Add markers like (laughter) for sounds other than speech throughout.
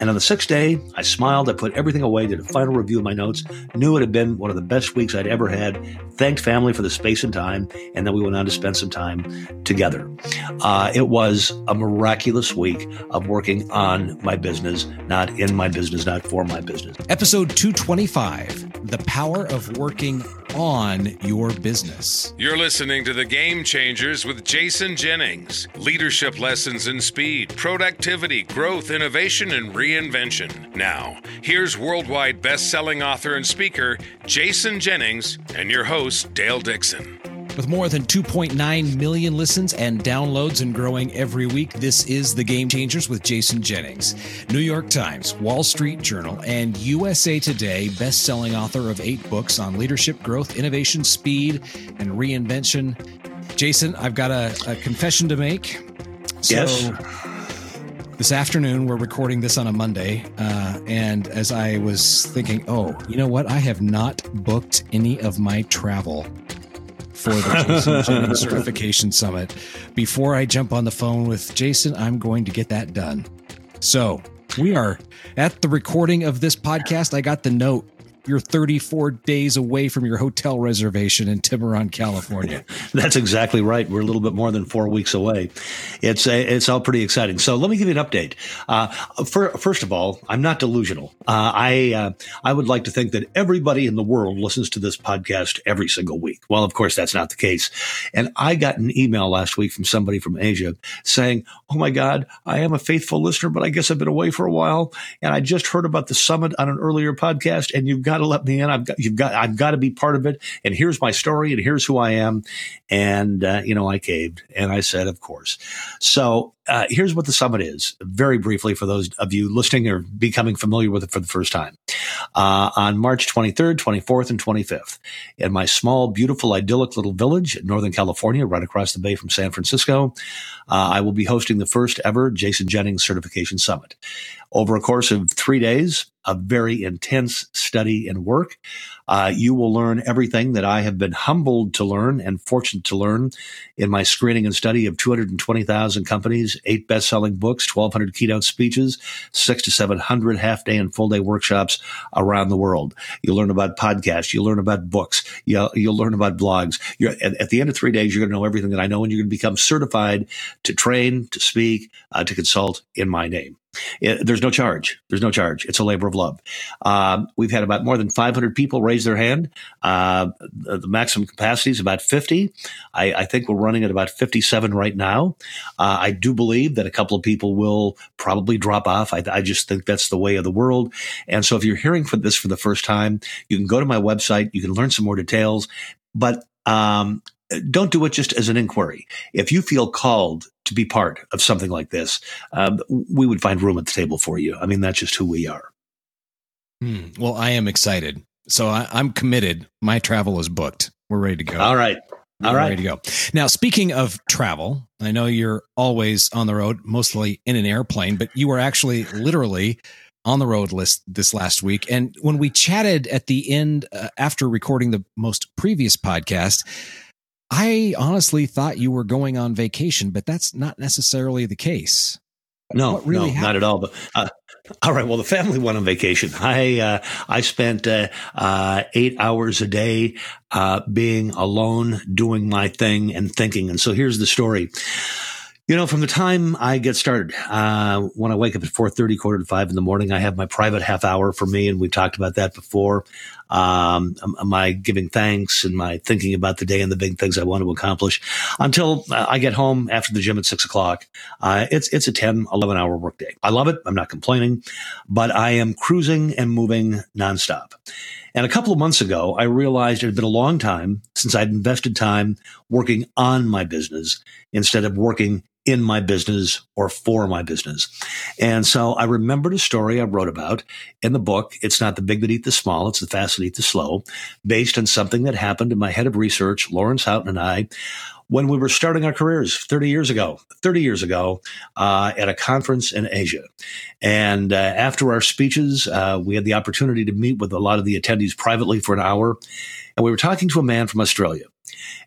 And on the sixth day, I smiled. I put everything away, did a final review of my notes, knew it had been one of the best weeks I'd ever had, thanked family for the space and time, and then we went on to spend some time together. Uh, it was a miraculous week of working on my business, not in my business, not for my business. Episode 225 The Power of Working on Your Business. You're listening to The Game Changers with Jason Jennings. Leadership lessons in speed, productivity, growth, innovation, and reinvention. Now, here's worldwide best-selling author and speaker Jason Jennings and your host Dale Dixon. With more than 2.9 million listens and downloads and growing every week, this is The Game Changers with Jason Jennings. New York Times, Wall Street Journal, and USA Today best-selling author of eight books on leadership, growth, innovation, speed, and reinvention. Jason, I've got a, a confession to make. So, yes this afternoon we're recording this on a monday uh, and as i was thinking oh you know what i have not booked any of my travel for the jason (laughs) jennings certification summit. Before i jump on the phone with jason i'm going to get that done. So we are at the recording of this podcast. I got the note you're 34 days away from your hotel reservation in Tiburon, California. (laughs) That's exactly right. We're a little bit more than four weeks away. It's it's all pretty exciting. So let me give you an update. Uh, for, first of all, I'm not delusional. Uh, I uh, I would like to think that everybody in the world listens to this podcast every single week. Well, of course, that's not the case. And I got an email last week from somebody from Asia saying, "Oh my God, I am a faithful listener, but I guess I've been away for a while, and I just heard about the summit on an earlier podcast, and you've got." Got to let me in. I've got, you've got, I've got to be part of it. And here's my story and here's who I am. And, uh, you know, I caved and I said, of course. So, uh, here's what the summit is very briefly for those of you listening or becoming familiar with it for the first time. Uh, on March 23rd, 24th, and 25th, in my small, beautiful, idyllic little village in Northern California, right across the bay from San Francisco, uh, I will be hosting the first ever Jason Jennings Certification Summit. Over a course of three days, a very intense study and work. Uh, you will learn everything that I have been humbled to learn and fortunate to learn in my screening and study of 220,000 companies, eight best-selling books, 1,200 keynote speeches, six to 700 half-day and full-day workshops around the world. You'll learn about podcasts. You'll learn about books. You'll, you'll learn about blogs. At, at, the end of three days, you're going to know everything that I know, and you're going to become certified to train, to speak, uh, to consult in my name. It, there's no charge. There's no charge. It's a labor of love. Um, we've had about more than 500 people raise their hand. Uh, the, the, maximum capacity is about 50. I, I, think we're running at about 57 right now. Uh, I do believe that a couple of people will probably drop off. I, I, just think that's the way of the world. And so if you're hearing for this for the first time, you can go to my website. You can learn some more details. But um, don't do it just as an inquiry. If you feel called to be part of something like this, um, we would find room at the table for you. I mean, that's just who we are. Hmm. Well, I am excited. So I, am committed. My travel is booked. We're ready to go. All right. All We're right. Ready to go. Now, speaking of travel, I know you're always on the road, mostly in an airplane, but you were actually literally on the road list this last week. And when we chatted at the end uh, after recording the most previous podcast, I honestly thought you were going on vacation, but that's not necessarily the case. No, really no, not at all. But uh, all right. Well, the family went on vacation. I uh, I spent uh, uh eight hours a day uh, being alone, doing my thing, and thinking. And so here's the story. You know, from the time I get started, uh, when I wake up at 4.30, quarter to five in the morning, I have my private half hour for me. And we've talked about that before. Um, my giving thanks and my thinking about the day and the big things I want to accomplish until uh, I get home after the gym at six o'clock. Uh, it's, it's a 10, 11 hour workday. I love it. I'm not complaining, but I am cruising and moving nonstop. And a couple of months ago, I realized it had been a long time since I'd invested time working on my business instead of working in my business or for my business. And so I remembered a story I wrote about in the book. It's not the big that eat the small. It's the fast that eat the slow based on something that happened to my head of research, Laurence Haughton and I, when we were starting our careers 30 years ago, 30 years ago, uh, at a conference in Asia. And uh, after our speeches, uh, we had the opportunity to meet with a lot of the attendees privately for an hour. And we were talking to a man from Australia.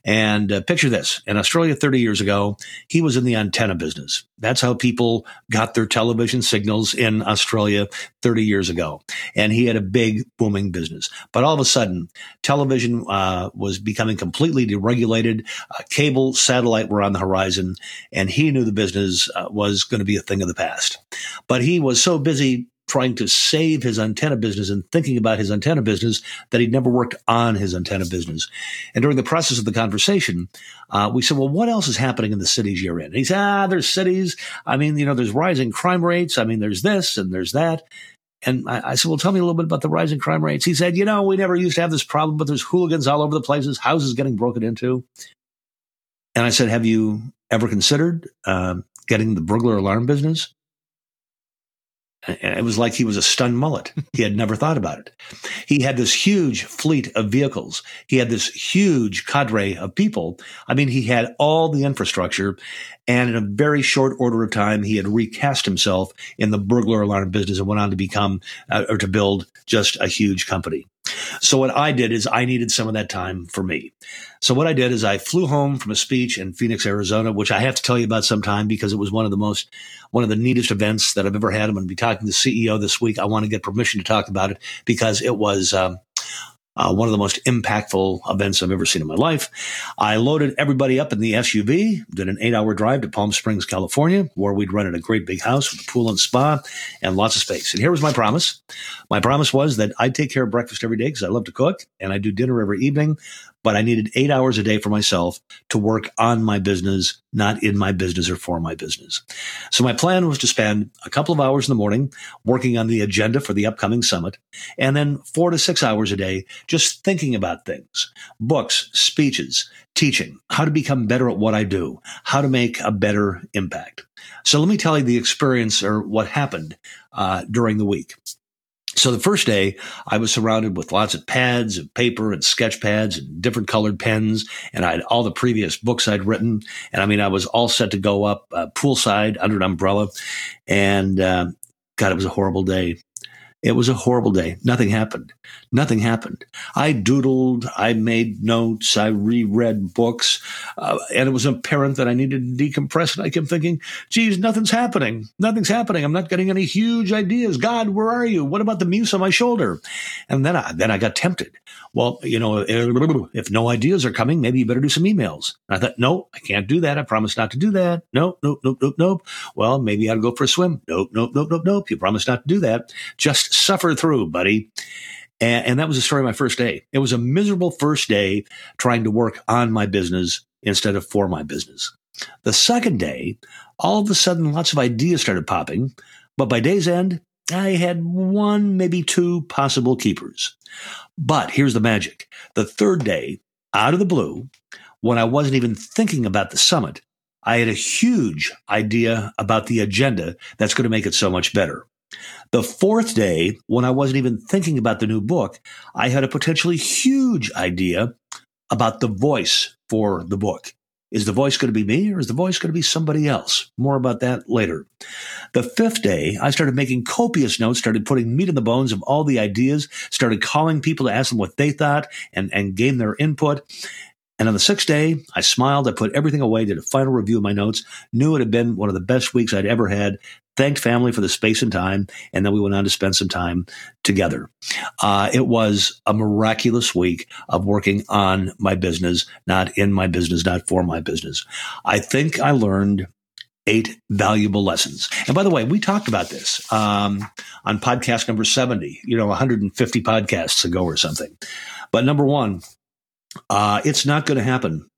And uh, picture this in Australia 30 years ago, he was in the antenna business. That's how people got their television signals in Australia 30 years ago. And he had a big booming business. But all of a sudden, television uh, was becoming completely deregulated. Uh, cable, satellite were on the horizon. And he knew the business uh, was going to be a thing of the past. But he was so busy trying to save his antenna business and thinking about his antenna business that he'd never worked on his antenna business. And during the process of the conversation, uh, we said, well, what else is happening in the cities you're in? And he said, ah, there's cities. I mean, you know, there's rising crime rates. I mean, there's this and there's that. And I, I, said, well, tell me a little bit about the rising crime rates. He said, you know, we never used to have this problem, but there's hooligans all over the places, houses getting broken into. And I said, have you ever considered uh, getting the burglar alarm business? It was like he was a stunned mullet. He had never thought about it. He had this huge fleet of vehicles. He had this huge cadre of people. I mean, he had all the infrastructure. And in a very short order of time, he had recast himself in the burglar alarm business and went on to become uh, or to build just a huge company. So what I did is I needed some of that time for me. So what I did is I flew home from a speech in Phoenix, Arizona, which I have to tell you about sometime because it was one of the most, one of the neatest events that I've ever had. I'm going to be talking to the CEO this week. I want to get permission to talk about it because it was, um, uh, one of the most impactful events I've ever seen in my life. I loaded everybody up in the SUV, did an eight hour drive to Palm Springs, California, where we'd rented a great big house with a pool and spa and lots of space. And here was my promise. My promise was that I'd take care of breakfast every day because I love to cook and I do dinner every evening but I needed eight hours a day for myself to work on my business, not in my business or for my business. So my plan was to spend a couple of hours in the morning working on the agenda for the upcoming summit, and then four to six hours a day just thinking about things, books, speeches, teaching, how to become better at what I do, how to make a better impact. So let me tell you the experience or what happened uh, during the week. So the first day, I was surrounded with lots of pads and paper and sketch pads and different colored pens, and I had all the previous books I'd written. And I mean, I was all set to go up uh, poolside under an umbrella. And uh, God, it was a horrible day. It was a horrible day. Nothing happened. Nothing happened. I doodled. I made notes. I reread books. Uh, and it was apparent that I needed to decompress. And I kept thinking, geez, nothing's happening. Nothing's happening. I'm not getting any huge ideas. God, where are you? What about the muse on my shoulder? And then I, then I got tempted. Well, you know, if no ideas are coming, maybe you better do some emails. And I thought, no, I can't do that. I promised not to do that. Nope, nope, nope, nope, nope. Well, maybe I'll go for a swim. Nope, nope, nope, nope, nope. You promised not to do that. Just suffer through, buddy. And, and that was the story of my first day. It was a miserable first day trying to work on my business instead of for my business. The second day, all of a sudden, lots of ideas started popping. But by day's end, I had one, maybe two possible keepers. But here's the magic. The third day, out of the blue, when I wasn't even thinking about the summit, I had a huge idea about the agenda that's going to make it so much better. The fourth day, when I wasn't even thinking about the new book, I had a potentially huge idea about the voice for the book. Is the voice going to be me or is the voice going to be somebody else? More about that later. The fifth day, I started making copious notes, started putting meat in the bones of all the ideas, started calling people to ask them what they thought and, and gain their input. And on the sixth day, I smiled. I put everything away, did a final review of my notes, knew it had been one of the best weeks I'd ever had, thanked family for the space and time, and then we went on to spend some time together. Uh, it was a miraculous week of working on my business, not in my business, not for my business. I think I learned eight valuable lessons. And by the way, we talked about this um, on podcast number 70, you know, 150 podcasts ago or something. But number one, uh, it's not going to happen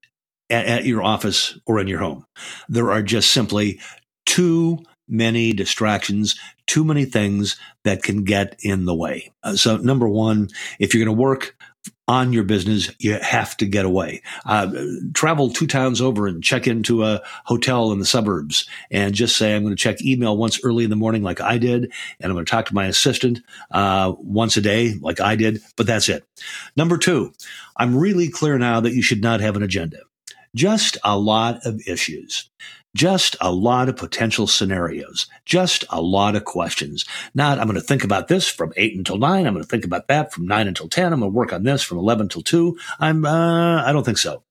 at, at your office or in your home. There are just simply too many distractions, too many things that can get in the way. Uh, so, number one, if you're going to work on your business, you have to get away. Uh, travel two towns over and check into a hotel in the suburbs and just say, I'm going to check email once early in the morning, like I did, and I'm going to talk to my assistant uh, once a day, like I did, but that's it. Number two, I'm really clear now that you should not have an agenda. Just a lot of issues. Just a lot of potential scenarios. Just a lot of questions. Not, I'm going to think about this from 8 until 9. I'm going to think about that from 9 until 10. I'm going to work on this from 11 until 2. I'm, uh, I don't think so.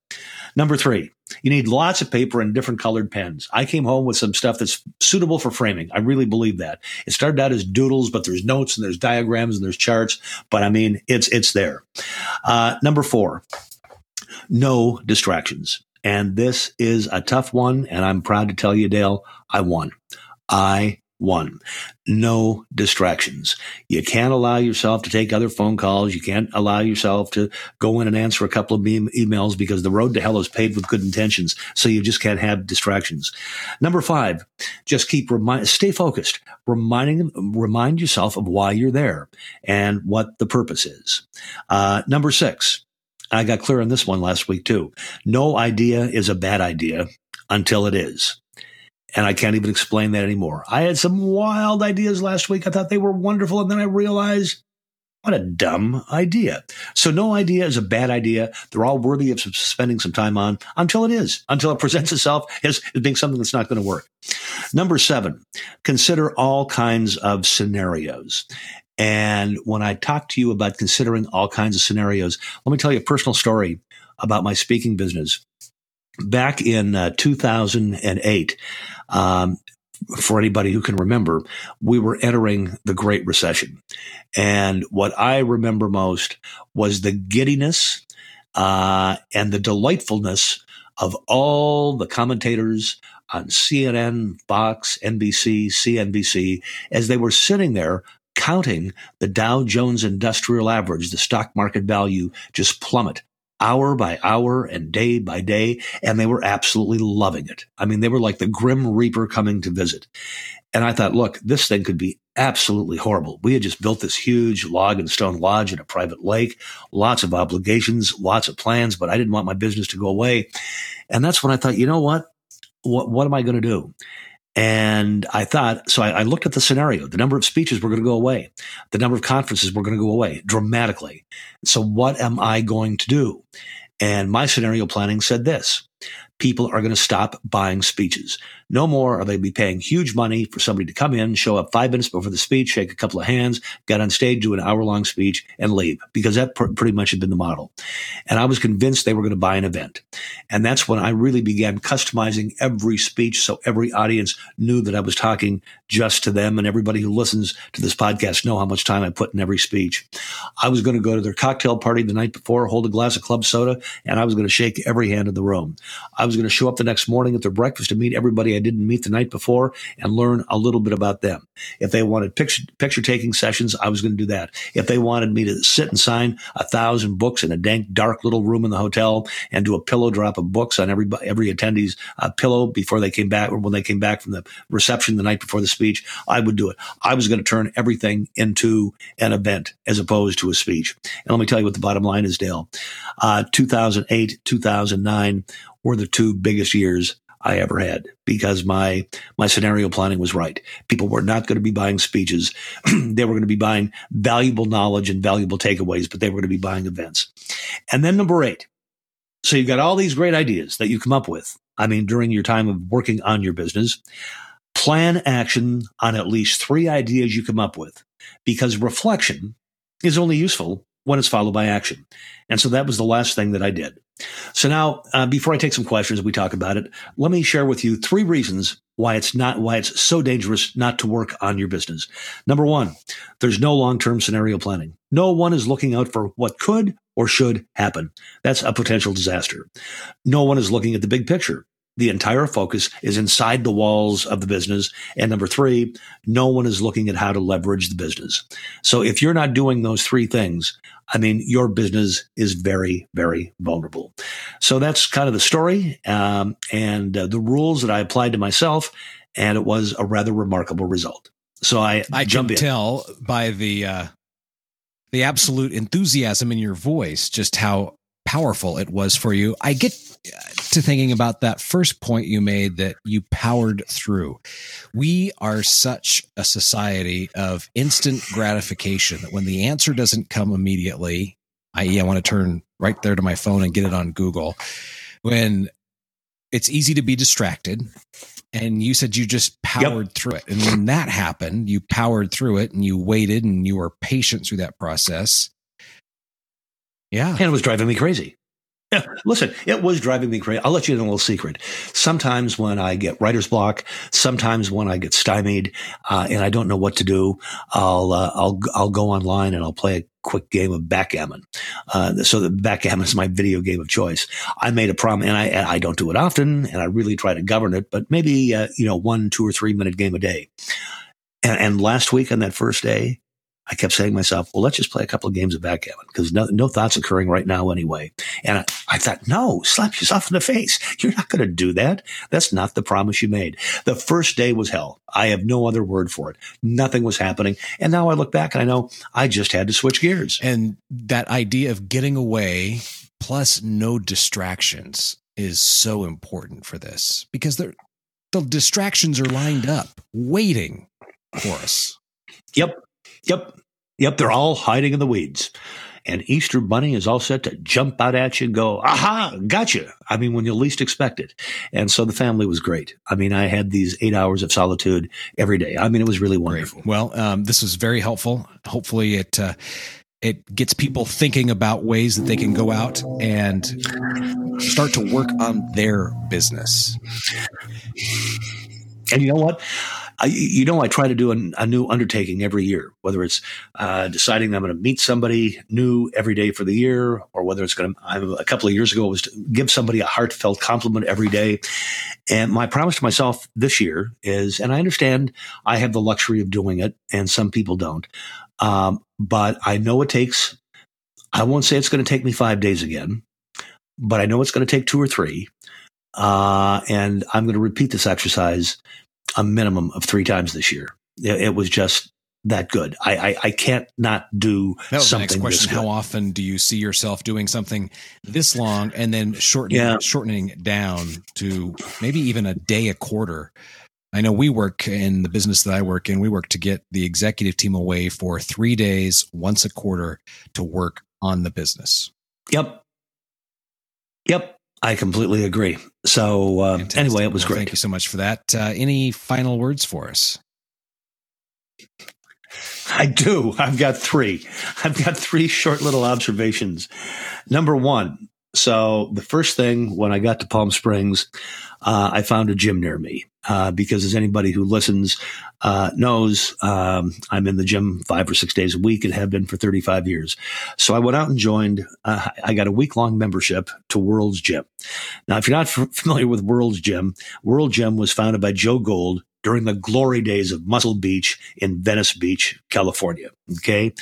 Number three, you need lots of paper and different colored pens. I came home with some stuff that's suitable for framing. I really believe that. It started out as doodles, but there's notes and there's diagrams and there's charts. But I mean, it's it's there. Uh, number four, no distractions. And this is a tough one. And I'm proud to tell you, Dale, I won. I won. no distractions. You can't allow yourself to take other phone calls. You can't allow yourself to go in and answer a couple of emails because the road to hell is paved with good intentions. So you just can't have distractions. Number five, just keep remind, stay focused, reminding, remind yourself of why you're there and what the purpose is. Uh, number six, I got clear on this one last week too. No idea is a bad idea until it is. And I can't even explain that anymore. I had some wild ideas last week. I thought they were wonderful. And then I realized what a dumb idea. So no idea is a bad idea. They're all worthy of spending some time on until it is, until it (laughs) presents itself as, as being something that's not going to work. Number seven, consider all kinds of scenarios. And when I talk to you about considering all kinds of scenarios, let me tell you a personal story about my speaking business. Back in uh, 2008, um, for anybody who can remember, we were entering the Great Recession. And what I remember most was the giddiness uh, and the delightfulness of all the commentators on CNN, Fox, NBC, CNBC, as they were sitting there counting the Dow Jones Industrial Average, the stock market value, just plummet hour by hour and day by day, and they were absolutely loving it. I mean, they were like the Grim Reaper coming to visit. And I thought, look, this thing could be absolutely horrible. We had just built this huge log and stone lodge in a private lake, lots of obligations, lots of plans, but I didn't want my business to go away. And that's when I thought, you know what? What, what am I going to do? And I thought, so I, I, looked at the scenario. The number of speeches were going to go away. The number of conferences were going to go away dramatically. So what am I going to do? And my scenario planning said this people are going to stop buying speeches. No more are they be paying huge money for somebody to come in, show up five minutes before the speech, shake a couple of hands, get on stage, do an hour long speech and leave because that pr- pretty much had been the model. And I was convinced they were going to buy an event. And that's when I really began customizing every speech. So every audience knew that I was talking just to them and everybody who listens to this podcast know how much time I put in every speech. I was going to go to their cocktail party the night before, hold a glass of club soda, and I was going to shake every hand in the room. I was going to show up the next morning at their breakfast to meet everybody I didn't meet the night before and learn a little bit about them. If they wanted picture, picture taking sessions, I was going to do that. If they wanted me to sit and sign a thousand books in a dank, dark little room in the hotel and do a pillow drop of books on every, every attendee's uh, pillow before they came back or when they came back from the reception the night before the speech, I would do it. I was going to turn everything into an event as opposed to a speech. And let me tell you what the bottom line is, Dale. Uh, 2008, 2009 were the two biggest years I ever had because my my scenario planning was right. People were not going to be buying speeches. (clears throat) they were going to be buying valuable knowledge and valuable takeaways, but they were going to be buying events. And then number 8. So you've got all these great ideas that you come up with. I mean during your time of working on your business, plan action on at least 3 ideas you come up with because reflection is only useful when it's followed by action. And so that was the last thing that I did. So now, uh, before I take some questions, we talk about it. Let me share with you three reasons why it's not, why it's so dangerous not to work on your business. Number one, there's no long-term scenario planning. No one is looking out for what could or should happen. That's a potential disaster. No one is looking at the big picture. The entire focus is inside the walls of the business. And number three, no one is looking at how to leverage the business. So if you're not doing those three things, I mean, your business is very, very vulnerable. So that's kind of the story um, and uh, the rules that I applied to myself, and it was a rather remarkable result. So I I jump can in. tell by the uh, the absolute enthusiasm in your voice just how powerful it was for you. I get to thinking about that first point you made that you powered through. We are such a society of instant gratification that when the answer doesn't come immediately, i.e., I want to turn right there to my phone and get it on Google, when it's easy to be distracted. And you said you just powered yep. through it. And when that happened, you powered through it and you waited and you were patient through that process. Yeah. And it was driving me crazy. Yeah, listen, it was driving me crazy. I'll let you in a little secret. Sometimes when I get writer's block, sometimes when I get stymied uh, and I don't know what to do, I'll uh, I'll I'll go online and I'll play a quick game of backgammon. Uh, so the backgammon is my video game of choice. I made a promise, and I and I don't do it often, and I really try to govern it, but maybe uh, you know one, two, or three minute game a day. And, and last week on that first day, I kept saying to myself, well, let's just play a couple of games of backgammon because no, no thoughts occurring right now anyway. And I, I thought, no, slap yourself in the face. You're not going to do that. That's not the promise you made. The first day was hell. I have no other word for it. Nothing was happening. And now I look back and I know I just had to switch gears. And that idea of getting away plus no distractions is so important for this because the distractions are lined up waiting for us. Yep. Yep. Yep. They're all hiding in the weeds. And Easter Bunny is all set to jump out at you and go, aha, gotcha. I mean, when you least expect it. And so the family was great. I mean, I had these eight hours of solitude every day. I mean, it was really wonderful. Great. Well, um, this was very helpful. Hopefully it, uh, it gets people thinking about ways that they can go out and start to work on their business. And you know what? I, you know, I try to do a, a new undertaking every year, whether it's uh, deciding I'm going to meet somebody new every day for the year, or whether it's going to, a couple of years ago was to give somebody a heartfelt compliment every day. And my promise to myself this year is, and I understand I have the luxury of doing it and some people don't. Um, but I know it takes, I won't say it's going to take me five days again, but I know it's going to take two or three. Uh, and I'm going to repeat this exercise a minimum of three times this year. It, it was just that good. I, I, I can't not do that was something. The next question: How often do you see yourself doing something this long and then shortening yeah. shortening it down to maybe even a day a quarter? I know we work in the business that I work in. We work to get the executive team away for three days, once a quarter, to work on the business. Yep. Yep. I completely agree. So uh, anyway, it was well, great. Thank you so much for that. Uh, any final words for us? I do. I've got three. I've got three short little observations. Number one. So the first thing when I got to Palm Springs, uh, I found a gym near me uh, because, as anybody who listens uh, knows, um, I'm in the gym five or six days a week and have been for 35 years. So I went out and joined. Uh, I got a week long membership to World's Gym. Now, if you're not f- familiar with World's Gym, World Gym was founded by Joe Gold during the glory days of Muscle Beach in Venice Beach, California. Okay.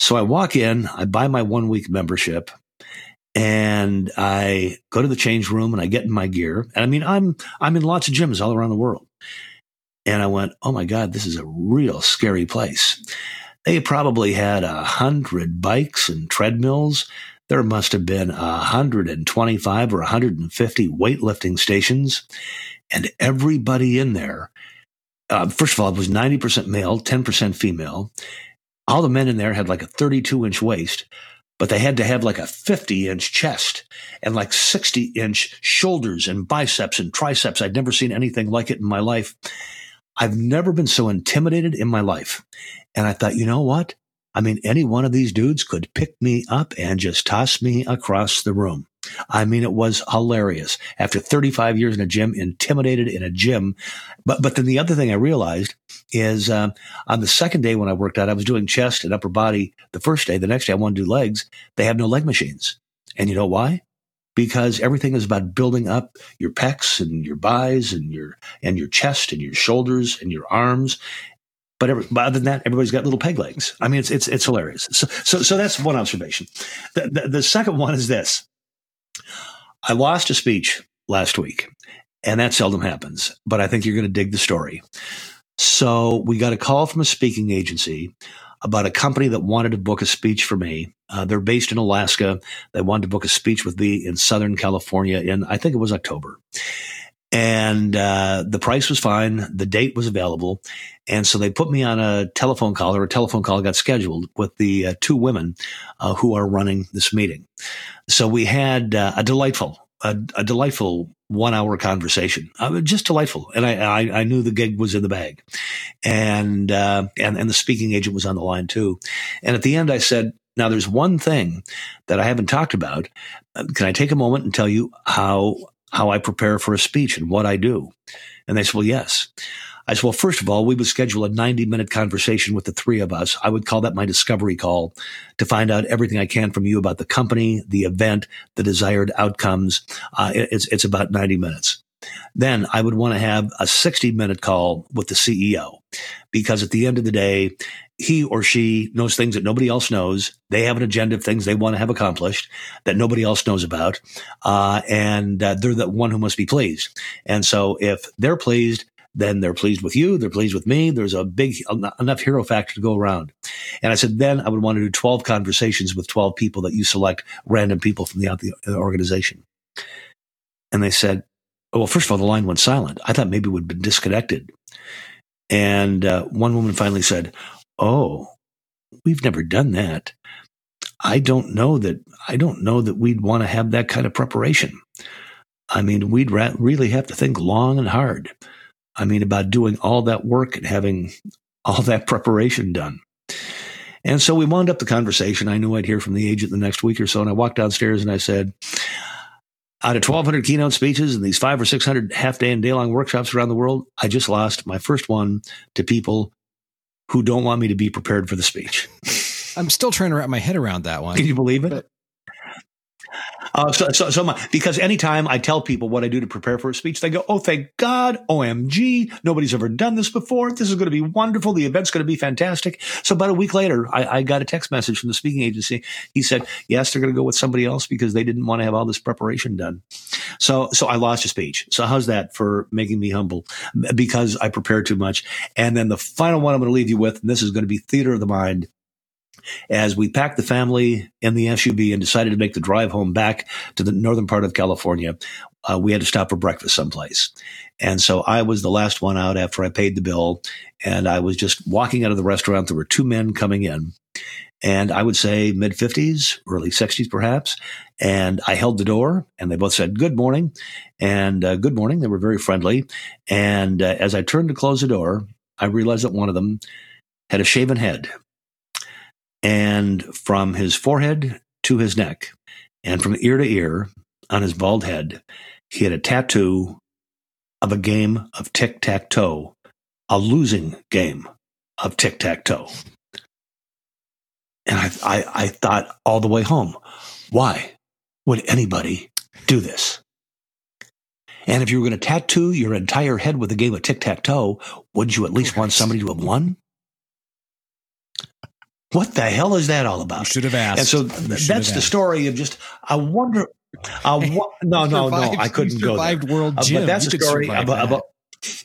So I walk in, I buy my one week membership and I go to the change room and I get in my gear. And I mean, I'm I'm in lots of gyms all around the world. And I went, oh my God, this is a real scary place. They probably had a hundred bikes and treadmills. There must have been a 125 or 150 weightlifting stations. And everybody in there, uh, first of all, it was 90% male, 10% female. All the men in there had like a 32 inch waist but they had to have like a 50 inch chest and like 60 inch shoulders and biceps and triceps. I'd never seen anything like it in my life. I've never been so intimidated in my life. And I thought, you know what? I mean, any one of these dudes could pick me up and just toss me across the room. I mean, it was hilarious. After 35 years in a gym, intimidated in a gym. But, but then the other thing I realized is um, on the second day when I worked out, I was doing chest and upper body the first day. The next day I wanted to do legs. They have no leg machines. And you know why? Because everything is about building up your pecs and your buys and your, and your chest and your shoulders and your arms. But, every, but, other than that, everybody's got little peg legs. I mean, it's it's it's hilarious. So so, so that's one observation. The, the, the second one is this: I lost a speech last week, and that seldom happens, but I think you're going to dig the story. So we got a call from a speaking agency about a company that wanted to book a speech for me. Uh, they're based in Alaska. They wanted to book a speech with me in Southern California in, I think it was October. And uh, the price was fine. The date was available. And so they put me on a telephone call, or a telephone call got scheduled with the uh, two women uh, who are running this meeting. So we had uh, a delightful, a, a, delightful one hour conversation, uh, just delightful. And I, I, I, knew the gig was in the bag, and uh, and and the speaking agent was on the line too. And at the end, I said, "Now there's one thing that I haven't talked about can I take a moment and tell you how how I prepare for a speech and what I do? And they said, well, yes. I said, well, first of all, we would schedule a 90 minute conversation with the three of us. I would call that my discovery call to find out everything I can from you about the company, the event, the desired outcomes. Uh, it's, it's about 90 minutes. Then I would want to have a 60 minute call with the CEO because at the end of the day, he or she knows things that nobody else knows. They have an agenda of things they want to have accomplished that nobody else knows about. Uh, and uh, they're the one who must be pleased. And so if they're pleased, then they're pleased with you. They're pleased with me. There's a big enough hero factor to go around. And I said, then I would want to do 12 conversations with 12 people that you select random people from the, the organization. And they said, well, first of all, the line went silent. I thought maybe we'd been disconnected. And uh, one woman finally said, Oh, we've never done that. I don't know that. I don't know that we'd want to have that kind of preparation. I mean, we'd ra- really have to think long and hard. I mean, about doing all that work and having all that preparation done. And so we wound up the conversation. I knew I'd hear from the agent the next week or so. And I walked downstairs and I said, out of 1,200 keynote speeches and these five or 600 half day and day long workshops around the world, I just lost my first one to people who don't want me to be prepared for the speech. I'm still trying to wrap my head around that one. Can you believe it? Uh, so, so, so my, because anytime I tell people what I do to prepare for a speech, they go, "Oh, thank God! OMG! Nobody's ever done this before. This is going to be wonderful. The event's going to be fantastic." So, about a week later, I, I got a text message from the speaking agency. He said, "Yes, they're going to go with somebody else because they didn't want to have all this preparation done." So, so I lost a speech. So, how's that for making me humble? Because I prepared too much. And then the final one I'm going to leave you with, and this is going to be theater of the mind as we packed the family in the SUV and decided to make the drive home back to the northern part of California, uh, we had to stop for breakfast someplace. And so I was the last one out after I paid the bill. And I was just walking out of the restaurant. There were two men coming in. And I would say mid 50s, early 60s, perhaps. And I held the door, and they both said, Good morning. And uh, good morning. They were very friendly. And uh, as I turned to close the door, I realized that one of them had a shaven head and from his forehead to his neck, and from ear to ear on his bald head, he had a tattoo of a game of tic tac toe, a losing game of tic tac toe. And I, I, I thought all the way home, why would anybody do this? And if you were going to tattoo your entire head with a game of tic tac toe, wouldn't you at least want somebody to have won? What the hell is that all about? You should have asked. And so that's the story of just I wonder. I (laughs) wa- no, no, no, I couldn't go there. World uh, Gym. but that's you a story about, about. (laughs)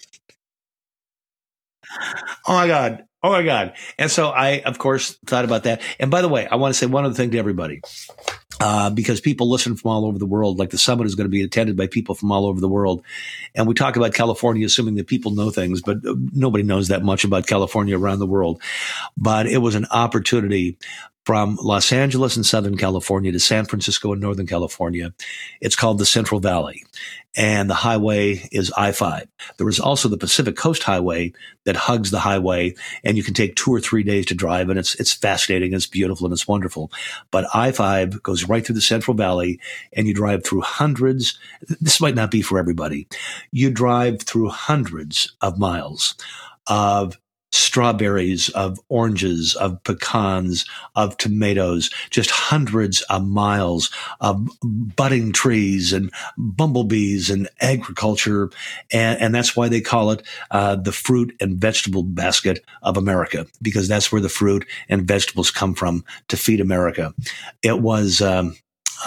Oh my god! Oh my god! And so I, of course, thought about that. And by the way, I want to say one other thing to everybody. Uh, because people listen from all over the world. Like the summit is going to be attended by people from all over the world. And we talk about California, assuming that people know things, but nobody knows that much about California around the world. But it was an opportunity from Los Angeles in Southern California to San Francisco in Northern California. It's called the Central Valley and the highway is I-5. There is also the Pacific Coast Highway that hugs the highway and you can take two or three days to drive and it's, it's fascinating. It's beautiful and it's wonderful. But I-5 goes right through the Central Valley and you drive through hundreds. This might not be for everybody. You drive through hundreds of miles of strawberries, of oranges, of pecans, of tomatoes, just hundreds of miles of budding trees and bumblebees and agriculture. And, and that's why they call it uh, the fruit and vegetable basket of America, because that's where the fruit and vegetables come from to feed America. It was, um,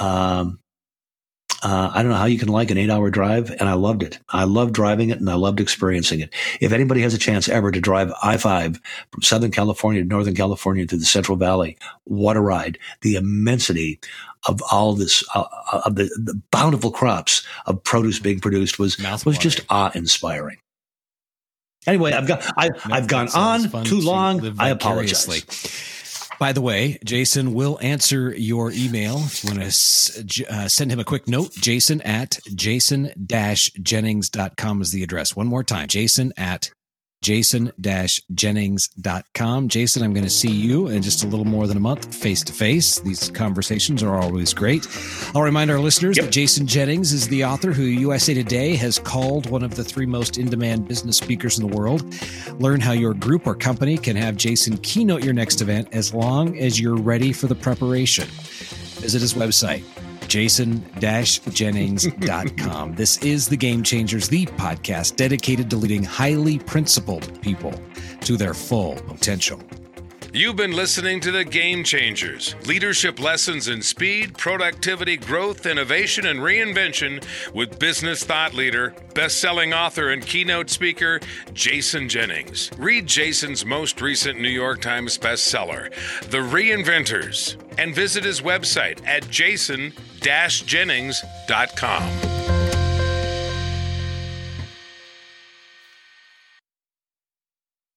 um, uh, I don't know how you can like an eight hour drive, and I loved it. I loved driving it and I loved experiencing it. If anybody has a chance ever to drive I 5 from Southern California to Northern California to the Central Valley, what a ride. The immensity of all this, uh, uh of the, the, bountiful crops of produce being produced was, was just awe inspiring. Anyway, I've got, I, have gone on too long. I apologize. By the way, Jason will answer your email. If you want to uh, send him a quick note, jason at jason-jennings.com is the address. One more time, jason at jason-jennings.com. Jason, I'm going to see you in just a little more than a month face to face. These conversations are always great. I'll remind our listeners yep. that Jason Jennings is the author who USA Today has called one of the three most in demand business speakers in the world. Learn how your group or company can have Jason keynote your next event as long as you're ready for the preparation. Visit his website, jason-jennings.com. this is the Game Changers, the podcast dedicated to leading highly principled people to their full potential. You've been listening to the Game Changers leadership lessons in speed, productivity, growth, innovation, and reinvention with business thought leader, best selling author, and keynote speaker, Jason Jennings. Read Jason's most recent New York Times bestseller, The Reinventors, and visit his website at jason jennings.com.